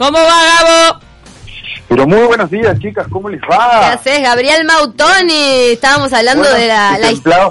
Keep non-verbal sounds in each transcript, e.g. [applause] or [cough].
¿Cómo va, Gabo? Pero muy buenos días, chicas, ¿cómo les ¿Qué va? haces, Gabriel Mautoni? Estábamos hablando de la,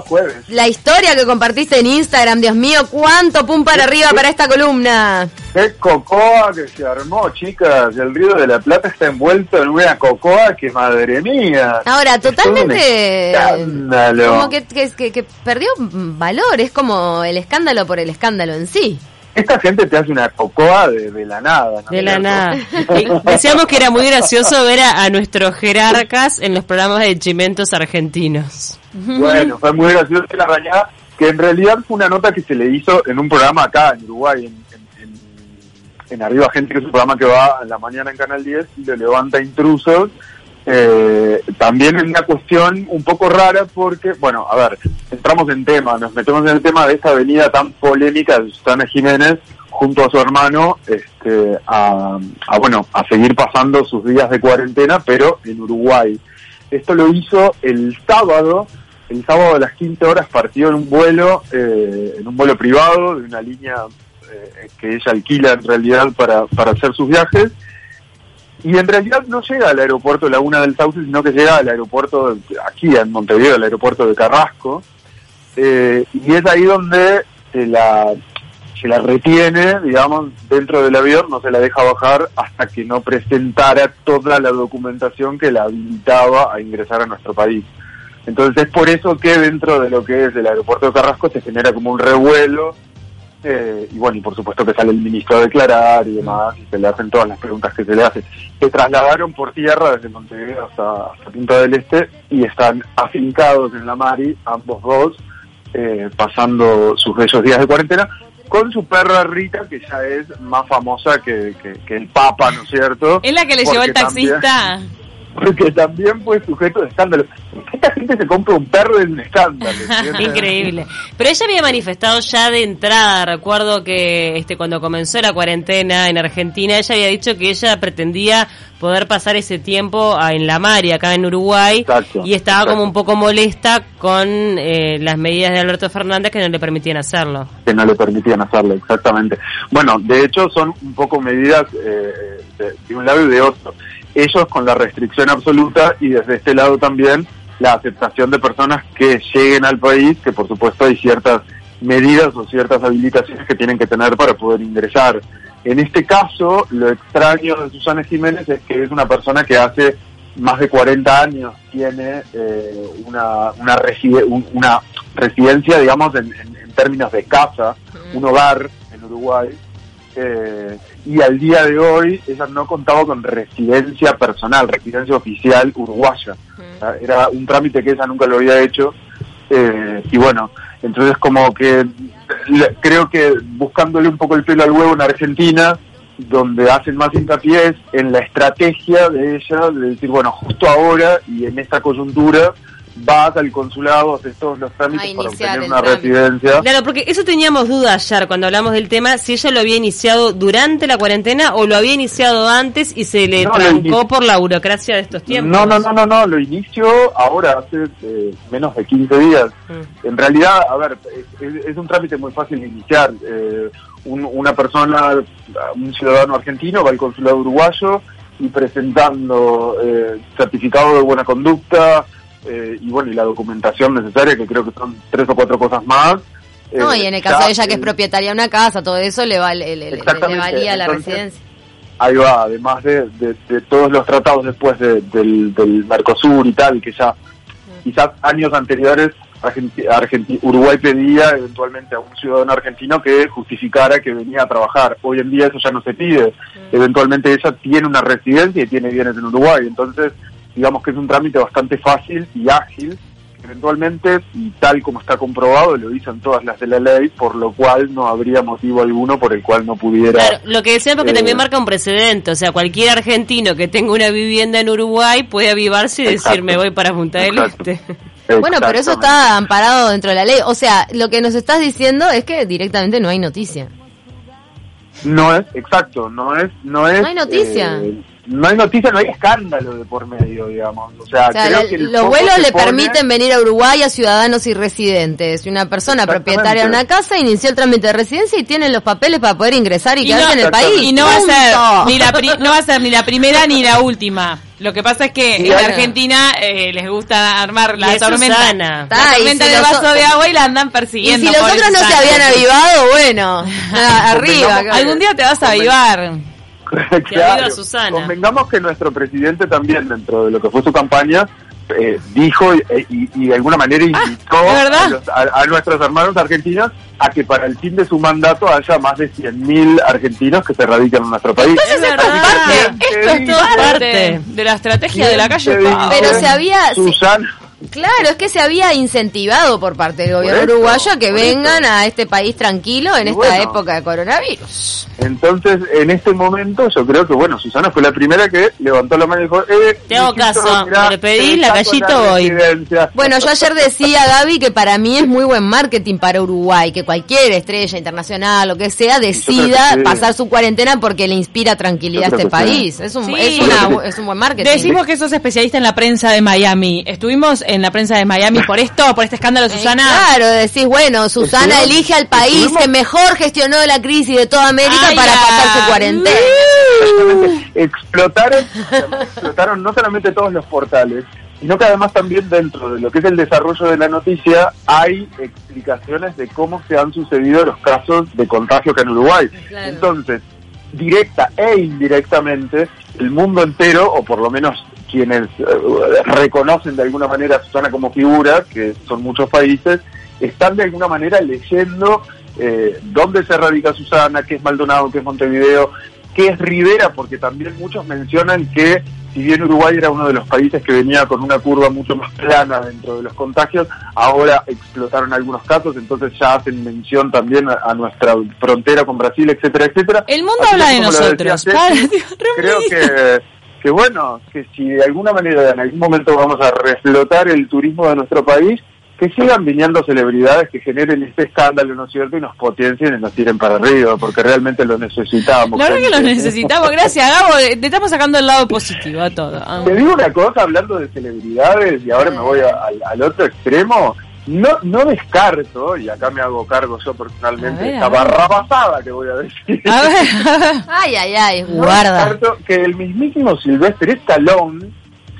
jueves. historia que compartiste en Instagram. Dios mío, cuánto pum para arriba para esta columna. Qué cocoa que se armó, chicas. El río de la Plata está envuelto en una cocoa que, madre mía. Ahora, totalmente... escándalo. Como que- que perdió valor, es como el escándalo por el escándalo en sí. Esta gente te hace una cocoa de, de la nada. ¿no De la nada. [laughs] Decíamos que era muy gracioso ver a, a nuestros jerarcas en los programas de chimentos argentinos. Bueno, fue muy gracioso la rañada, que en realidad fue una nota que se le hizo en un programa acá en Uruguay, en, en, en- en Arriba Gente, que es un programa que va a la mañana en Canal 10 y le levanta intrusos. Eh, también es una cuestión un poco rara porque, bueno, a ver, entramos en tema, nos metemos en el tema de esta avenida tan polémica de Susana Jiménez junto a su hermano este, a, a, bueno, a seguir pasando sus días de cuarentena, pero en Uruguay. Esto lo hizo el sábado, el sábado a las 15 horas partió en un vuelo, eh, en un vuelo privado de una línea eh, que ella alquila en realidad para, para hacer sus viajes. Y en realidad no llega al aeropuerto Laguna del Sauce, sino que llega al aeropuerto, aquí en Montevideo, al aeropuerto de Carrasco. Eh, y es ahí donde se la, se la retiene, digamos, dentro del avión, no se la deja bajar hasta que no presentara toda la documentación que la habilitaba a ingresar a nuestro país. Entonces es por eso que dentro de lo que es el aeropuerto de Carrasco se genera como un revuelo eh, y bueno, y por supuesto que sale el ministro a declarar y demás, y se le hacen todas las preguntas que se le hacen. Se trasladaron por tierra desde Montevideo hasta, hasta Punta del Este y están afincados en la Mari, ambos dos, eh, pasando sus bellos días de cuarentena, con su perra Rita, que ya es más famosa que, que- que el Papa, ¿no es cierto? ¿Es la que le llevó el también- taxista? Porque también fue sujeto de escándalo. Esta gente se compra un perro en un escándalo. [laughs] Increíble. Pero ella había manifestado ya de entrada, recuerdo que este cuando comenzó la cuarentena en Argentina, ella había dicho que ella pretendía poder pasar ese tiempo a- en la Mari, acá en Uruguay, Exacto, y estaba exacto. como un poco molesta con eh, las medidas de Alberto Fernández que no le permitían hacerlo. que no le permitían hacerlo, exactamente. Bueno, de hecho son un poco medidas eh, de, de un lado y de otro. Ellos con la restricción absoluta y desde este lado también la aceptación de personas que lleguen al país, que por supuesto hay ciertas medidas o ciertas habilitaciones que tienen que tener para poder ingresar. En este caso, lo extraño de Susana Jiménez es que es una persona que hace más de 40 años tiene eh, una, una, reside- un- una residencia, digamos, en- en términos de casa, un hogar en Uruguay, eh, y al día de hoy ella no contaba con residencia personal, residencia oficial uruguaya. Sea, Era un trámite que ella nunca lo había hecho, eh, y bueno, entonces como que le- creo que buscándole un poco el pelo al huevo en Argentina, donde hacen más hincapié es en la estrategia de ella, de decir, bueno, justo ahora y en esta coyuntura vas al consulado, haces todos los trámites para obtener una trámite. residencia. Claro, porque eso teníamos duda ayer cuando hablamos del tema, si ella lo había iniciado durante la cuarentena o lo había iniciado antes y se le No, trancó por la burocracia de estos tiempos. No, no, no, no, no, lo inicio ahora, hace eh, menos de 15 días. Mm. En realidad, a ver, es, es un trámite muy fácil de iniciar. Eh, un- una persona, un ciudadano argentino, va al consulado uruguayo y presentando eh, certificado de buena conducta eh, y bueno, y la documentación necesaria, que creo que son tres o cuatro cosas más. No, eh, y en el ya caso de ella que es propietaria de una casa, todo eso le, vale, le, le- valía la entonces- residencia. Ahí va, además de, de- de todos los tratados después de- del, del Mercosur y tal, que ya quizás años anteriores Argenti- Argenti- Uruguay pedía eventualmente a un ciudadano argentino que justificara que venía a trabajar. Hoy en día eso ya no se pide. Eventualmente ella tiene una residencia y tiene bienes en Uruguay. Entonces, digamos que es un trámite bastante fácil y ágil. Eventualmente, y tal como está comprobado, lo dicen todas las de la ley, por lo cual no habría motivo alguno por el cual no pudiera. Claro, lo que decía porque Eh, también marca un precedente, o sea, cualquier argentino que tenga una vivienda en Uruguay puede avivarse y decir me voy para Punta del. Este. Bueno, pero eso está amparado dentro de la ley. O sea, lo que nos estás diciendo es que directamente no hay noticia. No es, exacto, no es, no es. No hay noticia. eh, no hay noticia, no hay escándalo de por medio, digamos. O sea, O sea, creo que el los vuelos le pone- permiten venir a Uruguay a ciudadanos y residentes. Y una persona propietaria de una casa inició el trámite de residencia y tiene los papeles para poder ingresar y, Y quedarse no- en el país. Y no va a ser ni la pri- no va a ser ni la primera ni la última. Lo que pasa es que en. Argentina eh, les gusta armar Y la tormenta, Susana. la y tormenta si en el los vaso de agua y la andan Y persiguiendo. si los otros no se habían avivado, bueno, [laughs] arriba. Algún día te vas a avivar. [laughs] viva Susana. Convengamos que nuestro presidente también, dentro de lo que fue su campaña, eh, dijo y, y- y de alguna manera invitó ¿de verdad? a, los- a- a nuestros hermanos argentinos a que para el fin de su mandato haya más de 100.000 argentinos que se radiquen en nuestro país. Es verdad. Parte, esto es todo parte de la estrategia de la calle ¿Quién te Pau. Pero se había- Susana. Claro, es que se había incentivado por parte del gobierno eso, uruguayo a que vengan a este país tranquilo en Y esta bueno. época de coronavirus. Entonces, en este momento, yo creo que, bueno, Susana fue la primera que levantó la mano y dijo, eh, Te hago mijito, caso. mirá, Le pedí la saco gallito hoy. Bueno, yo ayer decía, Gaby, que para mí es muy buen marketing para Uruguay, que cualquier estrella internacional, lo que sea, decida que pasar su cuarentena porque le inspira tranquilidad a este país. Es un, Sí. es, una- es un buen marketing. Decimos que sos especialista en la prensa de Miami. Estuvimos en la prensa de Miami por esto, por este escándalo, Eh, Susana. Claro, decís, bueno, Susana Estuvimos- elige al país estuvimos- que mejor gestionó la crisis de toda América Ay, para ya. pasar su cuarentena. Exactamente. explotaron, explotaron no solamente todos los portales, sino que además también dentro de lo que es el desarrollo de la noticia hay explicaciones de cómo se han sucedido los casos de contagio acá en Uruguay. Claro. Entonces, directa e indirectamente, el mundo entero, o por lo menos quienes eh, reconocen de alguna manera a Susana como figura, que son muchos países, están de alguna manera leyendo eh, dónde se radica Susana, qué es Maldonado, qué es Montevideo, qué es Rivera, porque también muchos mencionan que si bien Uruguay era uno de los países que venía con una curva mucho más plana dentro de los contagios, ahora explotaron algunos casos, entonces ya hacen mención también a, a nuestra frontera con Brasil, etcétera, etcétera. El mundo Así habla de nosotros. decía [laughs] Para, Dios, creo que, que bueno, que si de alguna manera en algún momento vamos a reflotar el turismo de nuestro país, que sigan viniendo celebridades que generen este escándalo, ¿no es cierto? Y nos potencien y nos tiren para arriba, porque realmente lo necesitamos. La verdad que lo necesitamos. Gracias, Gabo. Te estamos sacando el lado positivo a todo. Te digo una cosa, hablando de celebridades, y ahora me voy a- al otro extremo, no, no descarto, y acá me hago cargo yo personalmente, ver, esta barrabasada que voy a decir. A ver, a ver. Ay, ay, ay, No guarda. descarto que el mismísimo Silvestre Stallone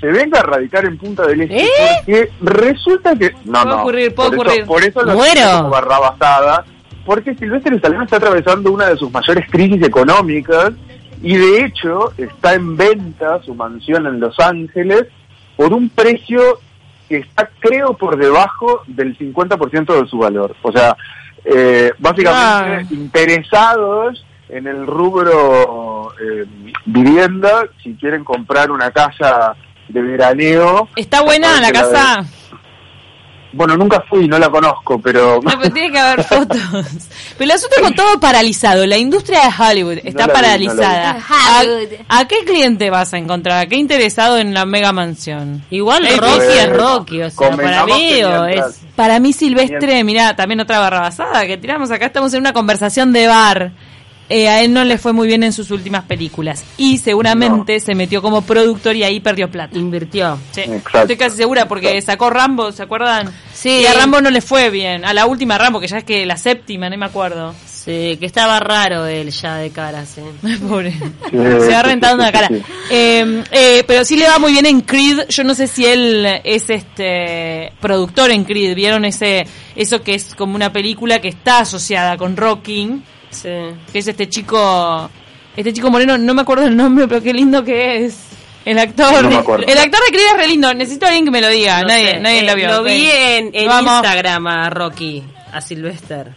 se venga a radicar en Punta del Este ¿Eh? porque resulta que no Puede no ocurrir, puede por ocurrir. eso, por eso lo Muero. como barrabasada porque Silvestre Stallone está atravesando una de sus mayores crisis económicas y de hecho está en venta su mansión en Los Ángeles por un precio está creo por debajo del 50% de su valor o sea eh, básicamente Ah. interesados en el rubro eh, vivienda, si quieren comprar una casa de veraneo. ¿Está buena la casa? Bueno, nunca fui, no la conozco, pero... No, pero tiene que haber [laughs] fotos. Pero el asunto es con todo paralizado. La industria de Hollywood está paralizada. vi. ¿A, a qué cliente vas a encontrar? ¿A qué interesado en la mega mansión? Igual Ey, Rocky bueno, es Rocky, o sea, para mí o es... Para mí Silvestre, mira, también otra barra basada que tiramos acá, estamos en una conversación de bar. Eh, a él no le fue muy bien en sus últimas películas y seguramente se metió como productor y ahí perdió plata. Invirtió. Sí, estoy casi segura porque sacó Rambo, ¿se acuerdan? Sí. Y a Rambo no le fue bien. A la última Rambo, que ya es que la séptima, no me acuerdo. Sí, que estaba raro él ya de cara, sí. [laughs] Pobre. Sí, [laughs] Se va rentando la cara. Eh, eh, pero sí le va muy bien en Creed. Yo no sé si él es este productor en Creed. ¿Vieron ese eso que es como una película que está asociada con Rocking? Sí. Que es este chico este chico moreno, no me acuerdo el nombre, pero qué lindo que es. El actor, No me acuerdo. el actor de Creed es re lindo. Necesito a alguien que me lo diga. No nadie, sé, nadie eh, lo vio. Lo vi en. Instagram a Rocky, a Sylvester.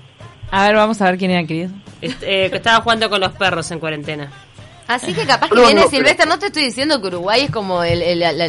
A ver, vamos a ver quién era Creed. Este, eh, que estaba jugando con los perros en cuarentena. Así que capaz que No, viene no, Silvestre, no te estoy diciendo que Uruguay es como el, el- la, la-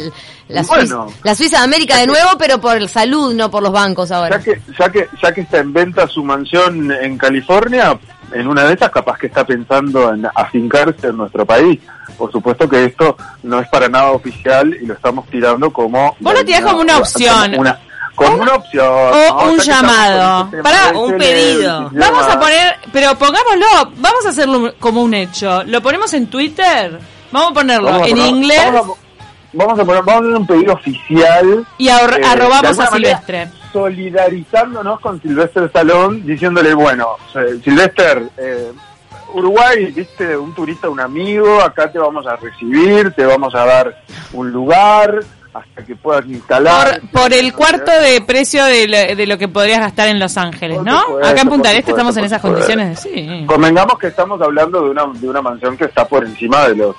la Bueno. Suiza, la Suiza de América de nuevo, pero por salud, no por los bancos ahora. Ya que, ya, que, ya que está en venta su mansión en California, en una de esas capaz que está pensando en afincarse en nuestro país. Por supuesto que esto no es para nada oficial y lo estamos tirando como... Vos lo tirás como una opción. Una, con una opción. O ¿no? un llamado. este Pará, tema, un pedido. Vamos a poner, pero pongámoslo, vamos a hacerlo como un hecho. ¿Lo ponemos en Twitter? Vamos a ponerlo Vamos a en inglés Vamos a, vamos a poner, vamos a hacer un pedido oficial. y eh, arrobamos a manera, Silvestre. Solidarizándonos con Silvestre Salón, diciéndole, bueno, eh, Silvestre, eh, Uruguay, viste, un turista, un amigo, acá te vamos a recibir, te vamos a dar un lugar hasta que puedas instalar. Por, por el cuarto de precio de lo, de lo que podrías gastar en Los Ángeles, ¿no? Acá en Punta del Este estamos en esas supuesto. condiciones. Sí. Convengamos que estamos hablando de una, de una mansión que está por encima de los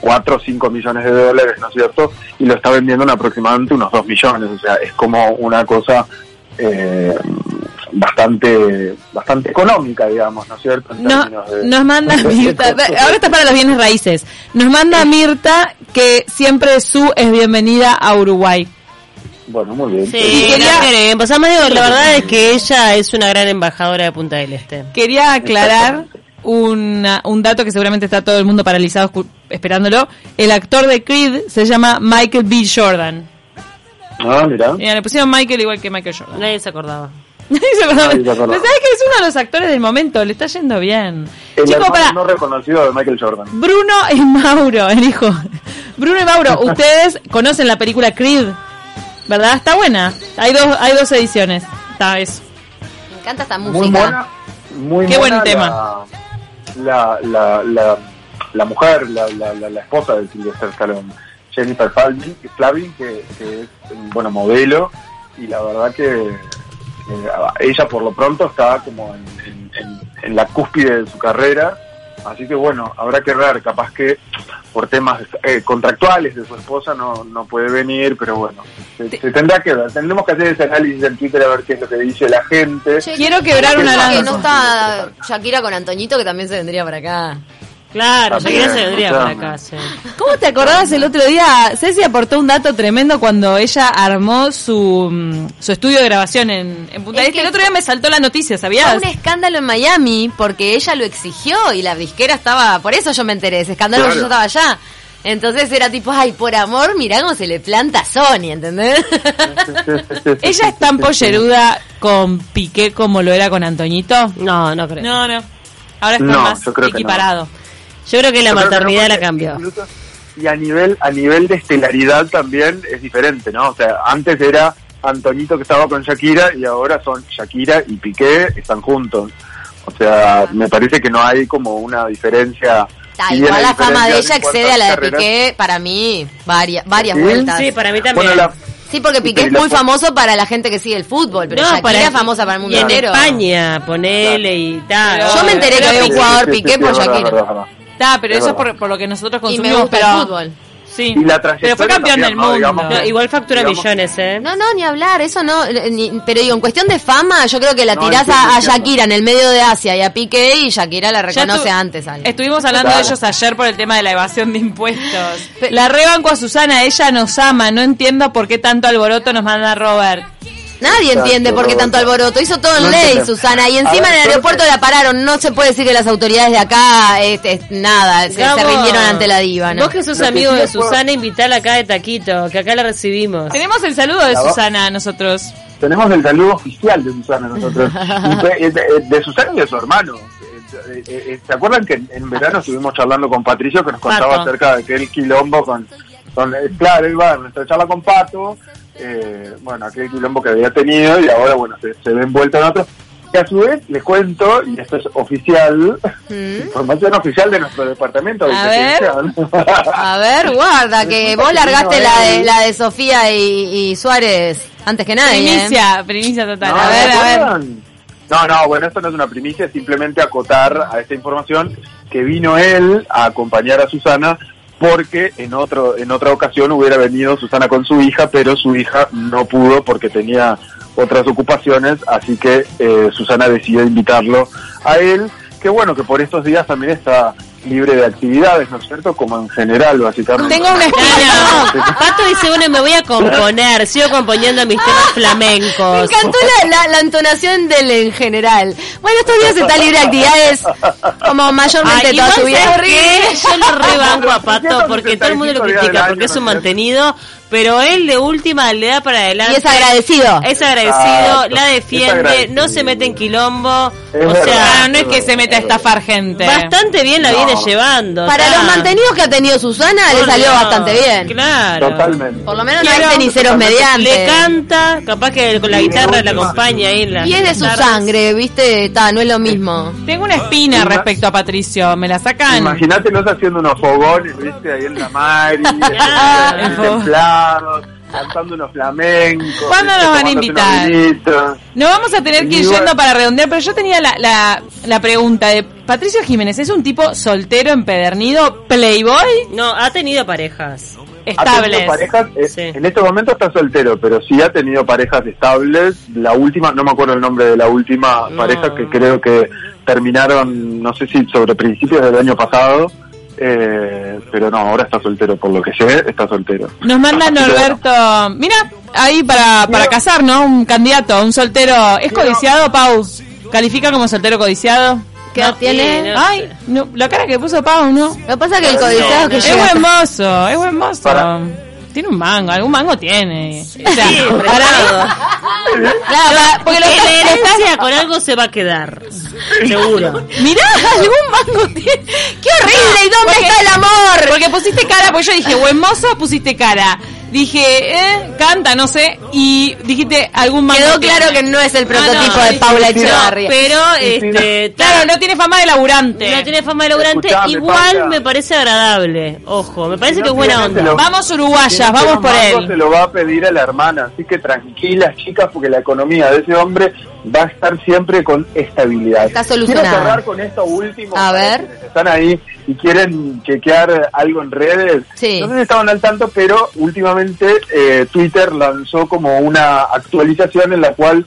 4 o 5 millones de dólares, ¿no es cierto? Y lo está vendiendo en aproximadamente unos 2 millones, o sea, es como una cosa eh, bastante bastante económica, digamos, ¿no es cierto? En No, términos de- nos manda [laughs] Mirta, ahora está para los bienes raíces. Nos manda Mirta que siempre su es bienvenida a Uruguay. Bueno, muy bien. Sí, quería- la queremos. Además, digo, la verdad es que ella es una gran embajadora de Punta del Este. Quería aclarar una- un dato que seguramente está todo el mundo paralizado esperándolo. El actor de Creed se llama Michael B. Jordan. Ah, mira. Mira, le pusieron Michael igual que Michael Jordan. Nadie se acordaba. Nadie se acordaba. Nadie se acordaba. Pero ¿Sabes que es uno de los actores del momento? Le está yendo bien. El hermano para no reconocido de Michael Jordan. Bruno y Mauro, el hijo. Bruno y Mauro, [laughs] ustedes conocen la película Creed, ¿verdad? Está buena. Hay dos, hay dos ediciones. Está eso. Me encanta esta Muy música. buena. Muy Qué buen buena tema. La, la, la, la mujer, la, la, la, la esposa de Sylvester Stallone, Jennifer Flavin, Flavin que, que es, bueno, modelo, y la verdad que ella por lo pronto está como en- en la cúspide de su carrera, así que bueno, habrá que ver, capaz que por temas eh, contractuales de su esposa no, no puede venir, pero bueno, se, se tendrá que ver, tendremos que hacer ese análisis en Twitter a ver qué es lo que dice la gente. Quiero quebrar una lanza. no está Shakira con Antoñito, que también se vendría para acá. Claro, También, Shakira se vendría por acá, sí. ¿Cómo te acordabas el otro día? Ceci aportó un dato tremendo cuando ella armó su, mm, su estudio de grabación en, en Punta Es Este. que El otro día me saltó la noticia, Fue ¿sabías? un escándalo en Miami porque ella lo exigió y la disquera estaba. Por eso yo me enteré, ese escándalo porque yo Claro. estaba allá. Entonces era tipo, ay, por amor, mirá cómo se le planta a Sony, ¿entendés? [laughs] ¿Ella es tan polleruda con Piqué como lo era con Antoñito? No, no creo. No, no. Ahora está No, más yo creo que no. Yo creo que la Yo creo que no, maternidad la cambió. incluso- Y a nivel, a nivel de estelaridad también es diferente, ¿no? O sea, antes era Antonito que estaba con Shakira y ahora son Shakira y Piqué, están juntos. O sea, me parece que no hay como una diferencia. Ta, igual la fama de ella excede a la de carreras- Piqué, para mí, varias, varias ¿Sí? vueltas. Sí, para mí también. Bueno, la- Sí, porque Piqué es muy famoso para la gente que sigue el fútbol, pero Shakira es famosa para el mundo y en entero. España, ponele y tal. Yo me enteré que había un Piqué- jugador Piqué por Shakira. Está, pero Es eso es por, por lo que nosotros Y me consumimos, gusta pero... el fútbol. Sí, Y la pero fue campeón del ¿no? mundo. Digamos No, igual factura Digamos- millones, ¿eh? No, no, ni hablar, eso no. eh, ni- pero digo, en cuestión de fama, yo creo que la No, tirás a. Shakira en el medio de Asia y a Piqué y Shakira la reconoce antes. Estuvimos hablando Claro. de ellos ayer por el tema de la evasión de impuestos. La rebanco a Susana, ella nos ama, no entiendo por qué tanto alboroto nos manda Robert. Nadie Exacto, entiende por qué tanto alboroto. Hizo todo en No ley, entendemos. Susana. Y encima ver, en el aeropuerto la pararon. No se puede decir que las autoridades de acá, este, nada, se, se rindieron ante la diva, ¿no? Vos que sos Lo que amigo sí de puedo- Susana, invitala acá de Taquito, que acá la recibimos. Tenemos el saludo de va- Susana nosotros. Tenemos el saludo oficial de Susana nosotros. [laughs] De, de Susana y de su hermano. ¿Se acuerdan que en, verano estuvimos charlando con Patricio que nos contaba Pato. acerca de aquel quilombo con... con claro, iba a nuestra charla con Pato, eh, bueno, aquel quilombo que había tenido y ahora, bueno, se, se ve envuelto en otro. Que a su vez, les cuento, y esto es oficial, Mm. información oficial de nuestro departamento de A ver. A ver, guarda, que [laughs] vos largaste la de, la de Sofía y, y Suárez antes que nadie. ¿eh? Primicia, primicia total. No, a ver. No, no, bueno, esto no es una primicia, es simplemente acotar a esta información que vino él a acompañar a Susana porque en otro en otra ocasión hubiera venido Susana con su hija, pero su hija no pudo porque tenía otras ocupaciones, así que eh, Susana decidió invitarlo a él, que bueno, que por estos días también está libre de actividades, ¿no es cierto? Como en general, básicamente. Tengo una No. Pato dice, bueno, me voy a componer, sigo componiendo mis temas Me flamencos. encantó la, la, la entonación del en general. Bueno, estos días está libre de actividades como mayormente Ay, toda su vida. Yo lo rebanco a Pero, ¿por qué Pato porque todo el mundo lo 365 días critica porque es un mantenido, pero él de última le da para adelante. Y es agradecido. Es agradecido, Exacto, la defiende, agradecido. no se mete en quilombo. Es o verdad. sea, Ah, no es que se mete a estafar gente. bastante bien la No. viene llevando. Para está. los mantenidos que ha tenido Susana, le salió bastante bien. Claro. Totalmente. Por lo menos no hay ceniceros mediante. Le canta, capaz que con la Y guitarra la acompaña ahí en la Y es de su guitarras. sangre, ¿viste? Ta, no es lo mismo. Tengo una espina respecto a Patricio. ¿Me la sacan? Imagínatelos haciendo unos fogones, viste, ahí en la Mari, Ah, [laughs] cantando unos flamencos. ¿Cuándo viste, nos van a invitar? No vamos a tener que ir yendo para redondear, pero yo tenía la, la, la pregunta de Patricio Jiménez, ¿es un tipo soltero, empedernido, playboy, No, ha tenido parejas. Ha tenido estables? parejas, eh, Sí. en este momento está soltero, pero sí ha tenido parejas estables. La última, no me acuerdo el nombre de la última No. pareja que creo que terminaron, no sé si sobre principios del año pasado, eh, pero no, ahora está soltero, por lo que sé, está soltero. Nos manda Norberto, mira, ahí para, para casar, ¿no? Un candidato, un soltero. ¿Es codiciado, Pau? ¿Califica como soltero codiciado? ¿Qué edad No, tiene? sí, no. Ay, no, la cara que puso Pau, ¿no? Lo que pasa es que el codiciado no, que. Es llega. buen mozo, es buen mozo. Para- Tiene un mango, algún mango tiene. O sea, Sí, para. Claro, porque lo Que está- la herencia con algo se va a quedar. Seguro. [laughs] Mirá, algún mango tiene. ¡Qué horrible! ¿Y dónde Porque- está el amor? Porque pusiste cara, pues yo dije, buen mozo, pusiste cara. Dije, eh, canta, no sé. Y dijiste algún mango. Quedó claro que no es el Ah, prototipo no, de Paula sí, no, Echevarría. pero este Claro, no tiene fama de laburante. no tiene fama de laburante, Escuchame, igual Paula. me parece agradable. Ojo, me parece Si que no, es buena onda. lo- Vamos Si uruguayas, no vamos por él. Se lo va a pedir a la hermana, así que tranquilas chicas, porque la economía de ese hombre va a estar siempre con estabilidad. Está Quiero cerrar con esto último. A ver. Están ahí y quieren chequear algo en redes. Sí. No sé si estaban al tanto, pero últimamente eh, Twitter lanzó como una actualización en la cual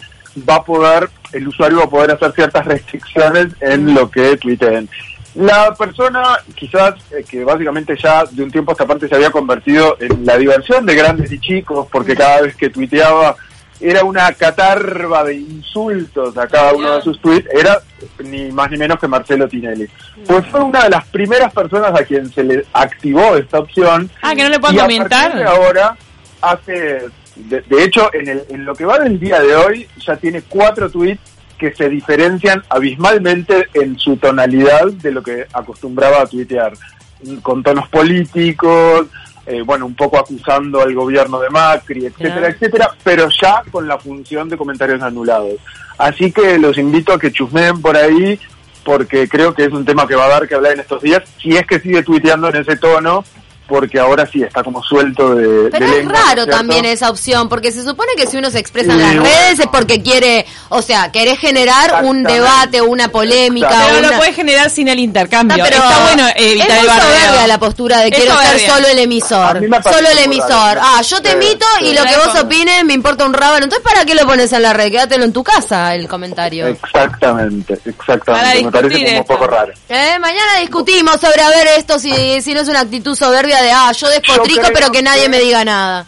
va a poder, el usuario va a poder hacer ciertas restricciones en lo que tuiteen. La persona, quizás, eh, que básicamente ya de un tiempo a esta parte se había convertido en la diversión de grandes y chicos, porque cada vez que tuiteaba era una catarba de insultos a cada uno de sus tweets, era ni más ni menos que Marcelo Tinelli. Pues fue una de las primeras personas a quien se le activó esta opción. Ah, que no le puedo y a comentar. de ahora hace, de, de hecho, en, el, en lo que va del día de hoy, ya tiene cuatro tweets que se diferencian abismalmente en su tonalidad de lo que acostumbraba a tuitear, con tonos políticos, eh, bueno, un poco acusando al gobierno de Macri, etcétera, etcétera, pero ya con la función de comentarios anulados. Así que los invito a que chusmeen por ahí, porque creo que es un tema que va a dar que hablar en estos días, si es que sigue tuiteando en ese tono, porque ahora sí está como suelto de... Pero de es lengua, ¿no es raro también esa opción, porque se supone que si uno se expresa en las bueno. redes es porque quiere, o sea, querés generar un debate, una polémica. Pero una... lo puede generar sin el intercambio. No, pero Está bueno es evitar bardeo. soberbia la postura de Es quiero ser solo el A emisor, solo el emisor. raro. Ah, yo te Sí, emito y sí. lo que vos opines me importa un rábano. Entonces, ¿para qué lo pones en la red? Quédatelo en tu casa, el comentario. Exactamente, exactamente. Me parece como un poco raro. Eh, mañana discutimos sobre a ver esto si, si no es una actitud soberbia de ah, yo despotrico pero que nadie que- me diga nada.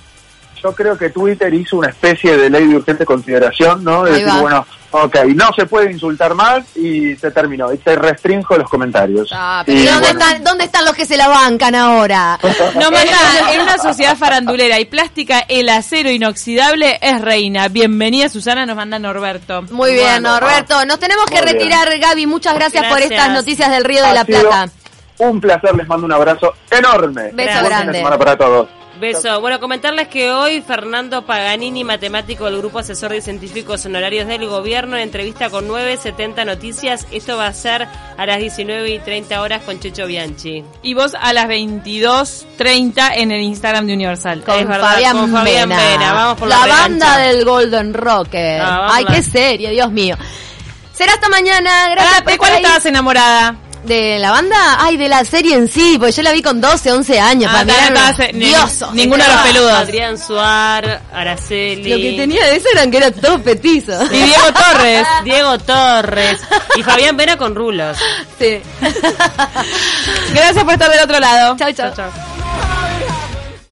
Yo creo que Twitter hizo una especie de ley de urgente consideración, ¿no? De Ahí decir, va. bueno, ok, no se puede insultar más y se terminó. Y te restrinjo los comentarios. Ah, pero Y ¿y dónde, bueno, están, ¿dónde están los que se la bancan ahora? [laughs] No manda, en una sociedad farandulera y plástica, el acero inoxidable es reina. Bienvenida Susana, nos manda Norberto. Muy bien, Bueno, Norberto. Nos tenemos que bien. retirar, Gaby. Muchas gracias, por estas noticias del Río de ha la sido Plata. Un placer, les mando un abrazo enorme. Beso Buen fin de grande. semana para todos. Beso. Bueno, comentarles que hoy Fernando Paganini, matemático del Grupo Asesor de Científicos Honorarios del Gobierno, en entrevista con 970 Noticias. Esto va a ser a las 19 y 30 horas con Checho Bianchi. Y vos a las 22.30 en el Instagram de Universal. Con Es verdad, Fabián, con Fabián Mena. Mena. Vamos por la la banda del Golden Rocket. Ah, Ay, qué serio, Dios mío. Será hasta mañana. Gracias ¿De cuál estabas enamorada? ¿De la banda? Ay, de la serie en sí, porque yo la vi con 12, 11 años. Ah, para ni- Dios. ninguno de los peludos. Adrián Suar, Araceli. Lo que tenía de eso eran que eran todos petizos. Y Diego Torres. [laughs] Diego Torres y Fabián Vera con rulos. Sí. [laughs] Gracias por estar del otro lado. chau, chau. Chao, chao.